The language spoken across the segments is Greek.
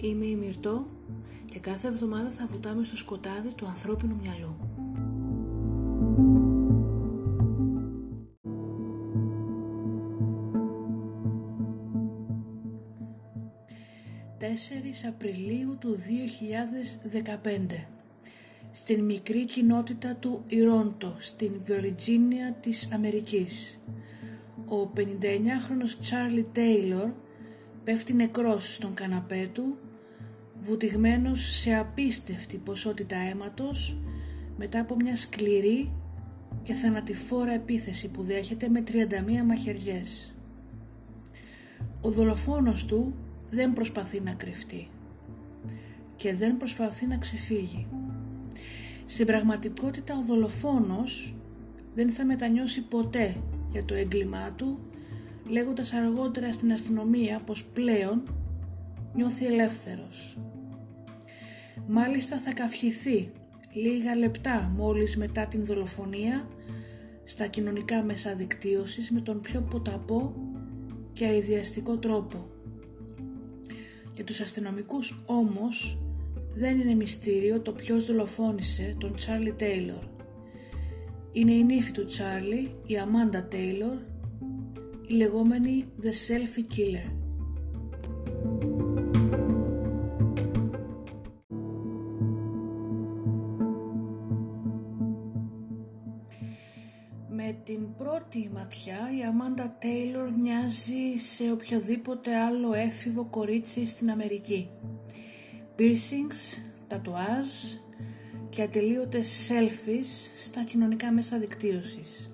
Είμαι η Μυρτώ και κάθε εβδομάδα θα βουτάμε στο σκοτάδι του ανθρώπινου μυαλού. «4 Απριλίου του 2015 στην μικρή κοινότητα του Ιρόντο στην Βιοριτζίνια της Αμερικής. Ο 59χρονος Τσάρλι Τέιλορ πέφτει νεκρός στον καναπέ του βουτυγμένος σε απίστευτη ποσότητα αίματος μετά από μια σκληρή και θανατηφόρα επίθεση που δέχεται με 31 μαχαιριές. Ο δολοφόνος του δεν προσπαθεί να κρυφτεί και δεν προσπαθεί να ξεφύγει. Στην πραγματικότητα ο δολοφόνος δεν θα μετανιώσει ποτέ για το έγκλημά του λέγοντας αργότερα στην αστυνομία πως πλέον νιώθει ελεύθερος. Μάλιστα θα καυχηθεί λίγα λεπτά μόλις μετά την δολοφονία στα κοινωνικά μέσα δικτύωσης με τον πιο ποταπό και αειδιαστικό τρόπο. Για τους αστυνομικούς όμως δεν είναι μυστήριο το ποιος δολοφόνησε τον Τσάρλι Τέιλορ. Είναι η νύφη του Τσάρλι, η Αμάντα Τέιλορ, η λεγόμενη The Selfie Killer. Πρώτη ματιά η Αμάντα Τέιλορ μοιάζει σε οποιοδήποτε άλλο έφηβο κορίτσι στην Αμερική. Piercings, τατουάζ και ατελείωτες selfies στα κοινωνικά μέσα δικτύωσης.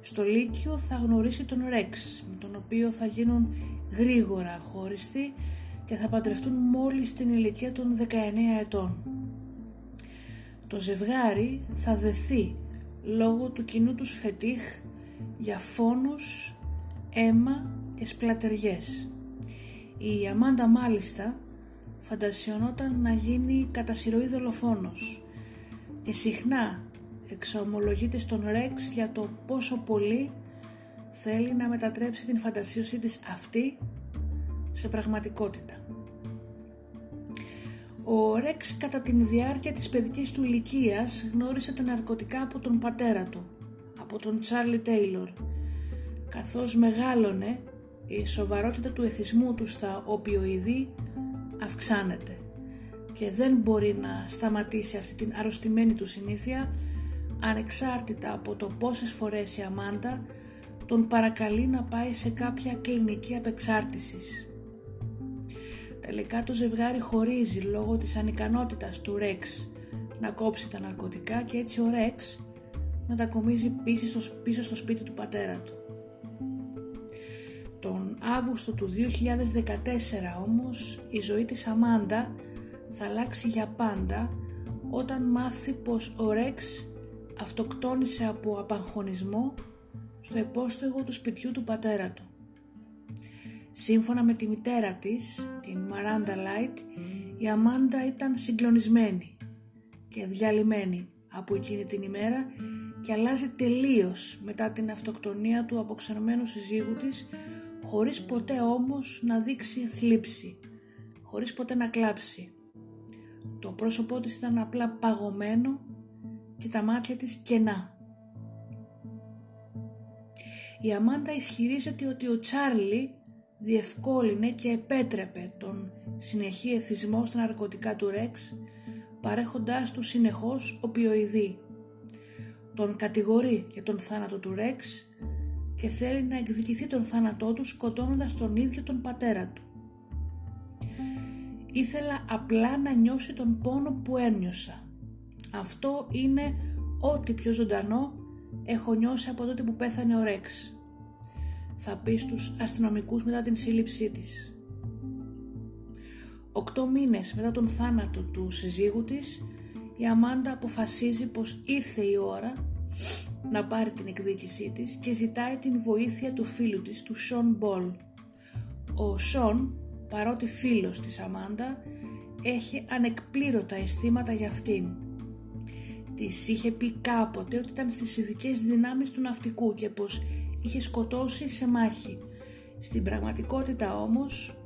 Στο Λύκειο θα γνωρίσει τον Ρεξ, με τον οποίο θα γίνουν γρήγορα χώριστοι και θα παντρευτούν μόλις στην ηλικία των 19 ετών. Το ζευγάρι θα δεθεί λόγω του κοινού τους φετίχ για φόνους, αίμα και σπλατεριές. Η Αμάντα μάλιστα φαντασιωνόταν να γίνει κατά σειροή δολοφόνος και συχνά εξομολογείται στον Ρεξ για το πόσο πολύ θέλει να μετατρέψει την φαντασίωσή της αυτή σε πραγματικότητα. Ο Ρεξ κατά την διάρκεια της παιδικής του ηλικίας γνώρισε τα ναρκωτικά από τον πατέρα του, από τον Τσάρλι Τέιλορ. Καθώς μεγάλωνε, η σοβαρότητα του εθισμού του στα οπιοειδή αυξάνεται και δεν μπορεί να σταματήσει αυτή την αρρωστημένη του συνήθεια ανεξάρτητα από το πόσες φορές η Αμάντα τον παρακαλεί να πάει σε κάποια κλινική απεξάρτησης. Τελικά το ζευγάρι χωρίζει λόγω της ανικανότητας του Ρεξ να κόψει τα ναρκωτικά και έτσι ο Ρεξ μετακομίζει πίσω στο, πίσω στο σπίτι του πατέρα του. Τον Αύγουστο του 2014 όμως η ζωή της Αμάντα θα αλλάξει για πάντα όταν μάθει πως ο Ρεξ αυτοκτόνησε από απαγχωνισμό στο επόστεγο του σπιτιού του πατέρα του. Σύμφωνα με τη μητέρα της, την Μαράντα Λάιτ, η Αμάντα ήταν συγκλονισμένη και διαλυμένη από εκείνη την ημέρα και αλλάζει τελείως μετά την αυτοκτονία του αποξενωμένου συζύγου της χωρίς ποτέ όμως να δείξει θλίψη, χωρίς ποτέ να κλάψει. Το πρόσωπό της ήταν απλά παγωμένο και τα μάτια της κενά. Η Αμάντα ισχυρίζεται ότι ο Τσάρλι διευκόλυνε και επέτρεπε τον συνεχή εθισμό στα ναρκωτικά του Ρεξ παρέχοντάς του συνεχώς οπιοειδή. Τον κατηγορεί για τον θάνατο του Ρεξ και θέλει να εκδικηθεί τον θάνατό του σκοτώνοντας τον ίδιο τον πατέρα του. Ήθελα απλά να νιώσει τον πόνο που ένιωσα αυτό είναι ό,τι πιο ζωντανό έχω νιώσει από τότε που πέθανε ο Ρεξ. Θα πει στους αστυνομικούς μετά την σύλληψή της. Οκτώ μήνες μετά τον θάνατο του συζύγου της, η Αμάντα αποφασίζει πως ήρθε η ώρα να πάρει την εκδίκησή της και ζητάει την βοήθεια του φίλου της, του Σον Μπολ. Ο Σον, παρότι φίλος της Αμάντα, έχει ανεκπλήρωτα αισθήματα για αυτήν. Της είχε πει κάποτε ότι ήταν στις ειδικές δυνάμεις του ναυτικού και πως είχε σκοτώσει σε μάχη. Στην πραγματικότητα όμως,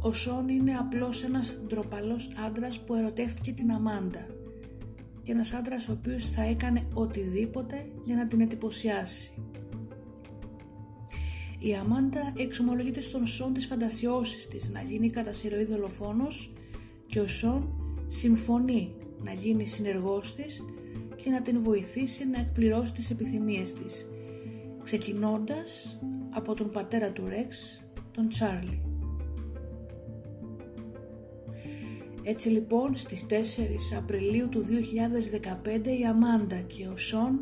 ο Σον είναι απλώς ένας ντροπαλός άντρας που ερωτεύτηκε την Αμάντα και ένας άντρας ο οποίος θα έκανε οτιδήποτε για να την εντυπωσιάσει. Η Αμάντα εξομολογείται στον Σον τις φαντασιώσεις της να γίνει κατά συρροή δολοφόνος και ο Σον συμφωνεί να γίνει συνεργός της και να την βοηθήσει να εκπληρώσει τις επιθυμίες της, ξεκινώντας από τον πατέρα του Ρεξ, τον Τσάρλι. Έτσι λοιπόν στις 4 Απριλίου του 2015 η Αμάντα και ο Σον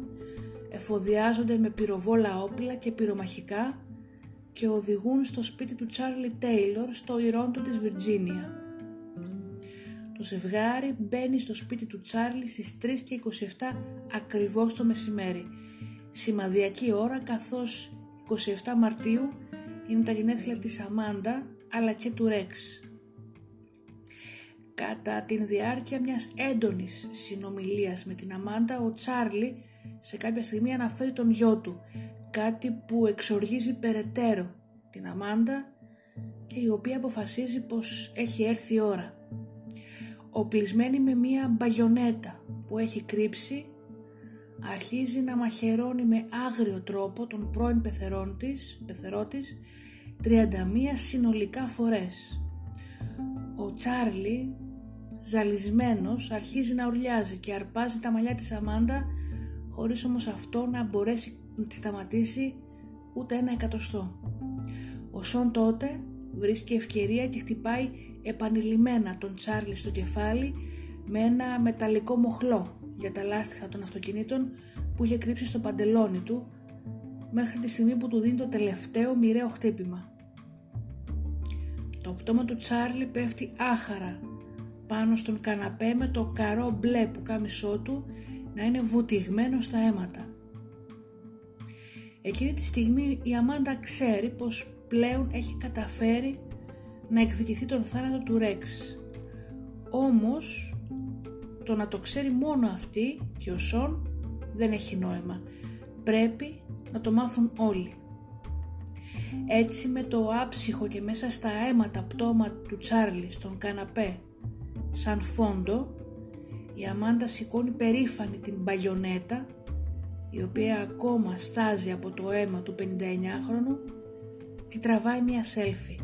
εφοδιάζονται με πυροβόλα όπλα και πυρομαχικά και οδηγούν στο σπίτι του Τσάρλι Τέιλορ στο Ιρόντο της Βιρτζίνια. Το ζευγάρι μπαίνει στο σπίτι του Τσάρλι στις 3 και 27 ακριβώς το μεσημέρι. Σημαδιακή ώρα καθώς 27 Μαρτίου είναι τα γενέθλια της Αμάντα αλλά και του Ρέξ. Κατά την διάρκεια μιας έντονης συνομιλίας με την Αμάντα, ο Τσάρλι σε κάποια στιγμή αναφέρει τον γιο του, κάτι που εξοργίζει περαιτέρω την Αμάντα και η οποία αποφασίζει πως έχει έρθει η ώρα. Οπλισμένη με μία μπαγιονέτα που έχει κρύψει, αρχίζει να μαχαιρώνει με άγριο τρόπο τον πρώην πεθερόν της, πεθερό της 31 συνολικά φορές. Ο Τσάρλι ζαλισμένος αρχίζει να ουρλιάζει και αρπάζει τα μαλλιά της Αμάντα χωρίς όμως αυτό να μπορέσει να τη σταματήσει ούτε ένα εκατοστό. Ο Σον τότε βρίσκει ευκαιρία και χτυπάει επανειλημμένα τον Τσάρλι στο κεφάλι με ένα μεταλλικό μοχλό για τα λάστιχα των αυτοκινήτων που είχε κρύψει στο παντελόνι του μέχρι τη στιγμή που του δίνει το τελευταίο μοιραίο χτύπημα. Το πτώμα του Τσάρλι πέφτει άχαρα πάνω στον καναπέ με το καρό μπλε που κάμισό του να είναι βουτυγμένο στα αίματα. Εκείνη τη στιγμή η Αμάντα ξέρει πως πλέον έχει καταφέρει να εκδικηθεί τον θάνατο του Ρέξ. Όμως το να το ξέρει μόνο αυτή και ο Σον δεν έχει νόημα. Πρέπει να το μάθουν όλοι. Έτσι με το άψυχο και μέσα στα αίματα πτώμα του Τσάρλι στον καναπέ σαν φόντο η Αμάντα σηκώνει περήφανη την μπαγιονέτα η οποία ακόμα στάζει από το αίμα του 59χρονου και τραβάει μια σέλφι.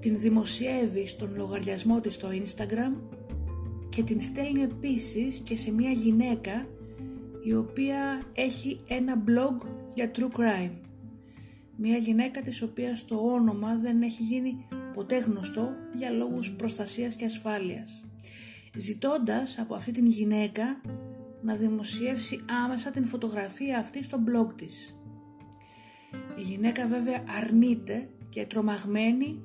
Την δημοσιεύει στον λογαριασμό της στο Instagram και την στέλνει επίσης και σε μια γυναίκα η οποία έχει ένα blog για true crime. Μια γυναίκα της οποίας το όνομα δεν έχει γίνει ποτέ γνωστό για λόγους προστασίας και ασφάλειας, ζητώντας από αυτή την γυναίκα να δημοσιεύσει άμεσα την φωτογραφία αυτή στο blog της. Η γυναίκα βέβαια αρνείται και τρομαγμένη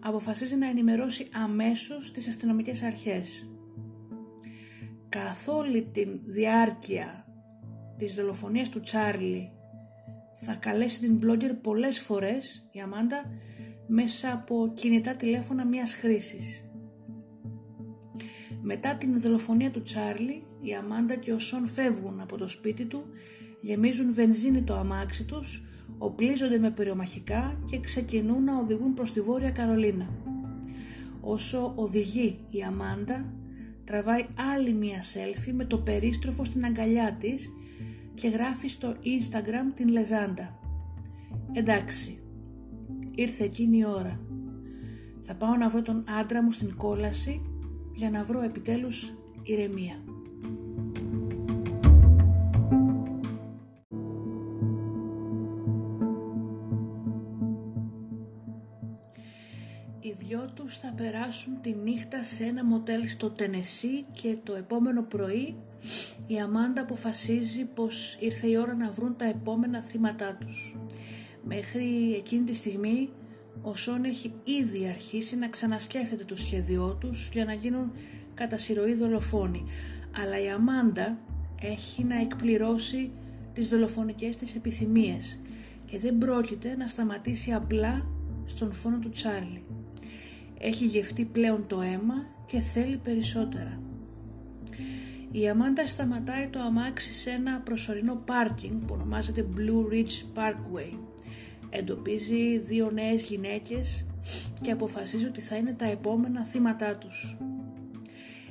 αποφασίζει να ενημερώσει αμέσως τις αστυνομικές αρχές. Καθ' όλη τη διάρκεια της δολοφονίας του Τσάρλι θα καλέσει την blogger πολλές φορές η Αμάντα μέσα από κινητά τηλέφωνα μιας χρήσης. Μετά την δολοφονία του Τσάρλι, η Αμάντα και ο Σον φεύγουν από το σπίτι του, γεμίζουν βενζίνη το αμάξι τους, οπλίζονται με πυρομαχικά και ξεκινούν να οδηγούν προς τη Βόρεια Καρολίνα. Όσο οδηγεί η Αμάντα, τραβάει άλλη μία σέλφι με το περίστροφο στην αγκαλιά της και γράφει στο Instagram την λεζάντα. Εντάξει, ήρθε εκείνη η ώρα. Θα πάω να βρω τον άντρα μου στην κόλαση για να βρω επιτέλους ηρεμία. Τους θα περάσουν τη νύχτα σε ένα μοτέλ στο Τενεσί και το επόμενο πρωί η Αμάντα αποφασίζει πως ήρθε η ώρα να βρουν τα επόμενα θύματά τους. Μέχρι εκείνη τη στιγμή ο Σόν έχει ήδη αρχίσει να ξανασκέφτεται το σχέδιό τους για να γίνουν κατά σειροή δολοφόνοι. Αλλά η Αμάντα έχει να εκπληρώσει τις δολοφονικές της επιθυμίες και δεν πρόκειται να σταματήσει απλά στον φόνο του Τσάρλι. Έχει γευτεί πλέον το αίμα και θέλει περισσότερα. Η Αμάντα σταματάει το αμάξι σε ένα προσωρινό πάρκινγκ που ονομάζεται Blue Ridge Parkway. Εντοπίζει δύο νέες γυναίκες και αποφασίζει ότι θα είναι τα επόμενα θύματά τους.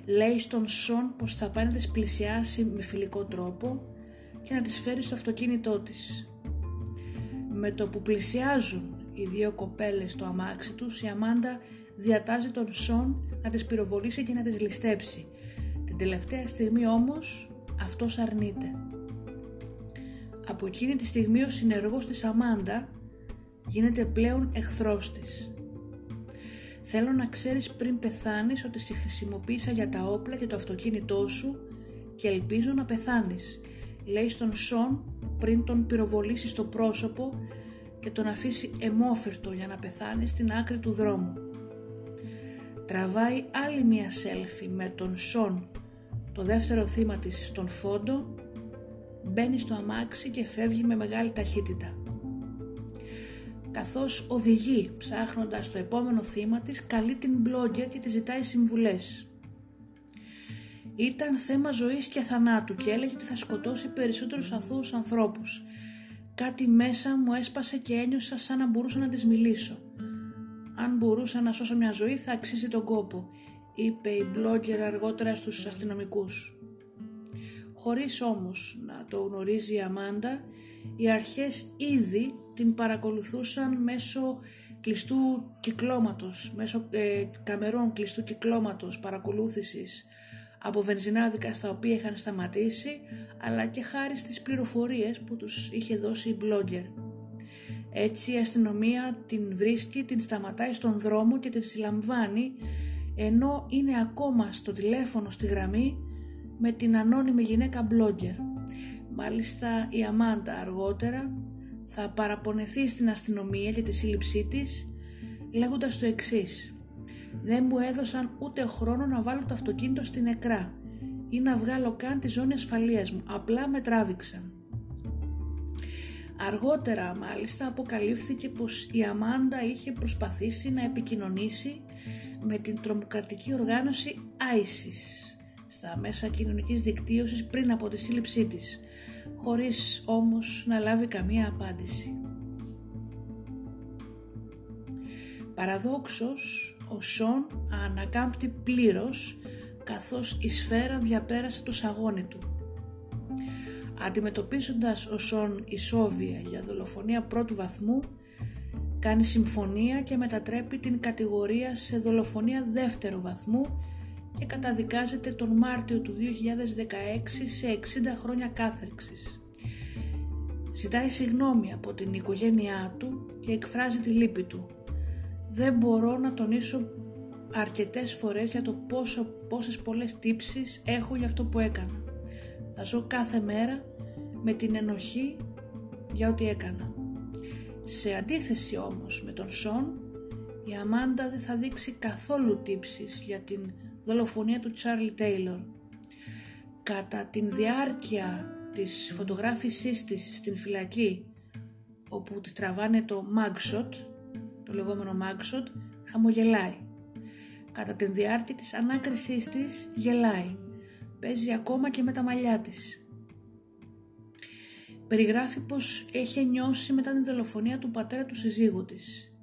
Λέει στον Σον πως θα πάει να τις πλησιάσει με φιλικό τρόπο και να τις φέρει στο αυτοκίνητό της. Με το που πλησιάζουν οι δύο κοπέλες στο αμάξι τους, η Αμάντα διατάζει τον Σον να τις πυροβολήσει και να τις ληστέψει. Την τελευταία στιγμή όμως αυτός αρνείται. Από εκείνη τη στιγμή ο συνεργός της Αμάντα γίνεται πλέον εχθρός της. Θέλω να ξέρεις πριν πεθάνεις ότι σε χρησιμοποίησα για τα όπλα και το αυτοκίνητό σου και ελπίζω να πεθάνεις, λέει στον Σον πριν τον πυροβολήσει στο πρόσωπο και τον αφήσει εμόφερτο για να πεθάνει στην άκρη του δρόμου. Τραβάει άλλη μία σέλφι με τον Σον, το δεύτερο θύμα της στον φόντο, μπαίνει στο αμάξι και φεύγει με μεγάλη ταχύτητα καθώς οδηγεί ψάχνοντας το επόμενο θύμα της, καλεί την blogger και τη ζητάει συμβουλές. Ήταν θέμα ζωής και θανάτου και έλεγε ότι θα σκοτώσει περισσότερους αθώους ανθρώπους. Κάτι μέσα μου έσπασε και ένιωσα σαν να μπορούσα να της μιλήσω. Αν μπορούσα να σώσω μια ζωή θα αξίζει τον κόπο, είπε η blogger αργότερα στους αστυνομικούς. Χωρίς όμως να το γνωρίζει η Αμάντα, οι αρχές ήδη την παρακολουθούσαν μέσω κλειστού κυκλώματος, μέσω ε, καμερών κλειστού κυκλώματος παρακολούθησης από βενζινάδικα στα οποία είχαν σταματήσει, αλλά και χάρη στις πληροφορίες που τους είχε δώσει η blogger. Έτσι η αστυνομία την βρίσκει, την σταματάει στον δρόμο και την συλλαμβάνει, ενώ είναι ακόμα στο τηλέφωνο στη γραμμή με την ανώνυμη γυναίκα blogger. Μάλιστα η Αμάντα αργότερα θα παραπονεθεί στην αστυνομία για τη σύλληψή της λέγοντας το εξής «Δεν μου έδωσαν ούτε χρόνο να βάλω το αυτοκίνητο στην νεκρά ή να βγάλω καν τη ζώνη ασφαλείας μου, απλά με τράβηξαν». Αργότερα μάλιστα αποκαλύφθηκε πως η Αμάντα είχε προσπαθήσει να επικοινωνήσει με την τρομοκρατική οργάνωση ISIS στα μέσα κοινωνικής δικτύωσης πριν από τη σύλληψή της, χωρίς όμως να λάβει καμία απάντηση. Παραδόξως, ο Σον ανακάμπτει πλήρως καθώς η σφαίρα διαπέρασε το σαγόνι του. Αντιμετωπίζοντας ο Σον η Σόβια για δολοφονία πρώτου βαθμού, κάνει συμφωνία και μετατρέπει την κατηγορία σε δολοφονία δεύτερου βαθμού και καταδικάζεται τον Μάρτιο του 2016 σε 60 χρόνια κάθερξης. Ζητάει συγνώμη από την οικογένειά του και εκφράζει τη λύπη του. Δεν μπορώ να τονίσω αρκετές φορές για το πόσο, πόσες πολλές τύψεις έχω για αυτό που έκανα. Θα ζω κάθε μέρα με την ενοχή για ό,τι έκανα. Σε αντίθεση όμως με τον Σον, η Αμάντα δεν θα δείξει καθόλου τύψεις για την δολοφονία του Τσάρλι Τέιλορ. Κατά την διάρκεια της φωτογράφησής της στην φυλακή όπου της τραβάνε το mugshot, το λεγόμενο mugshot, χαμογελάει. Κατά την διάρκεια της ανάκρισής της γελάει. Παίζει ακόμα και με τα μαλλιά της. Περιγράφει πως έχει νιώσει μετά την δολοφονία του πατέρα του συζύγου της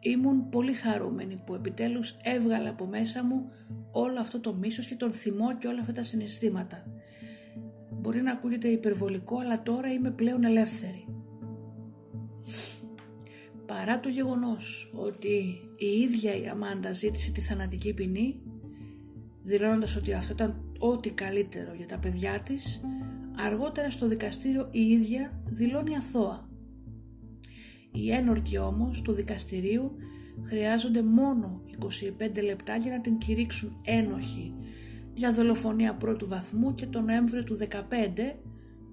Ήμουν πολύ χαρούμενη που επιτέλους έβγαλα από μέσα μου όλο αυτό το μίσος και τον θυμό και όλα αυτά τα συναισθήματα. Μπορεί να ακούγεται υπερβολικό αλλά τώρα είμαι πλέον ελεύθερη. Παρά το γεγονός ότι η ίδια η Αμάντα ζήτησε τη θανατική ποινή, δηλώνοντας ότι αυτό ήταν ό,τι καλύτερο για τα παιδιά της, αργότερα στο δικαστήριο η ίδια δηλώνει αθώα. Οι ένορκοι όμως του δικαστηρίου χρειάζονται μόνο 25 λεπτά για να την κηρύξουν ένοχη για δολοφονία πρώτου βαθμού και τον Νοέμβριο του 15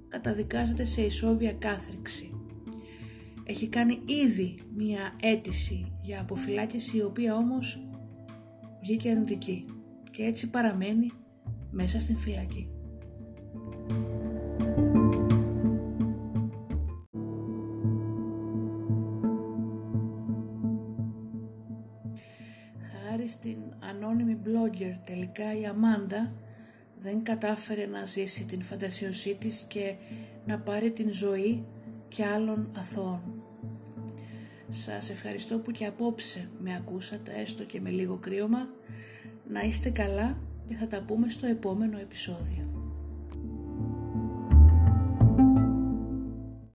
καταδικάζεται σε ισόβια κάθριξη. έχει κάνει ήδη μία αίτηση για αποφυλάκηση η οποία όμως βγήκε αρνητική και έτσι παραμένει μέσα στην φυλακή. Χάρη στην ανώνυμη blogger τελικά η Αμάντα δεν κατάφερε να ζήσει την φαντασιωσή της και να πάρει την ζωή και άλλων αθώων. Σας ευχαριστώ που και απόψε με ακούσατε έστω και με λίγο κρύωμα. Να είστε καλά και θα τα πούμε στο επόμενο επεισόδιο.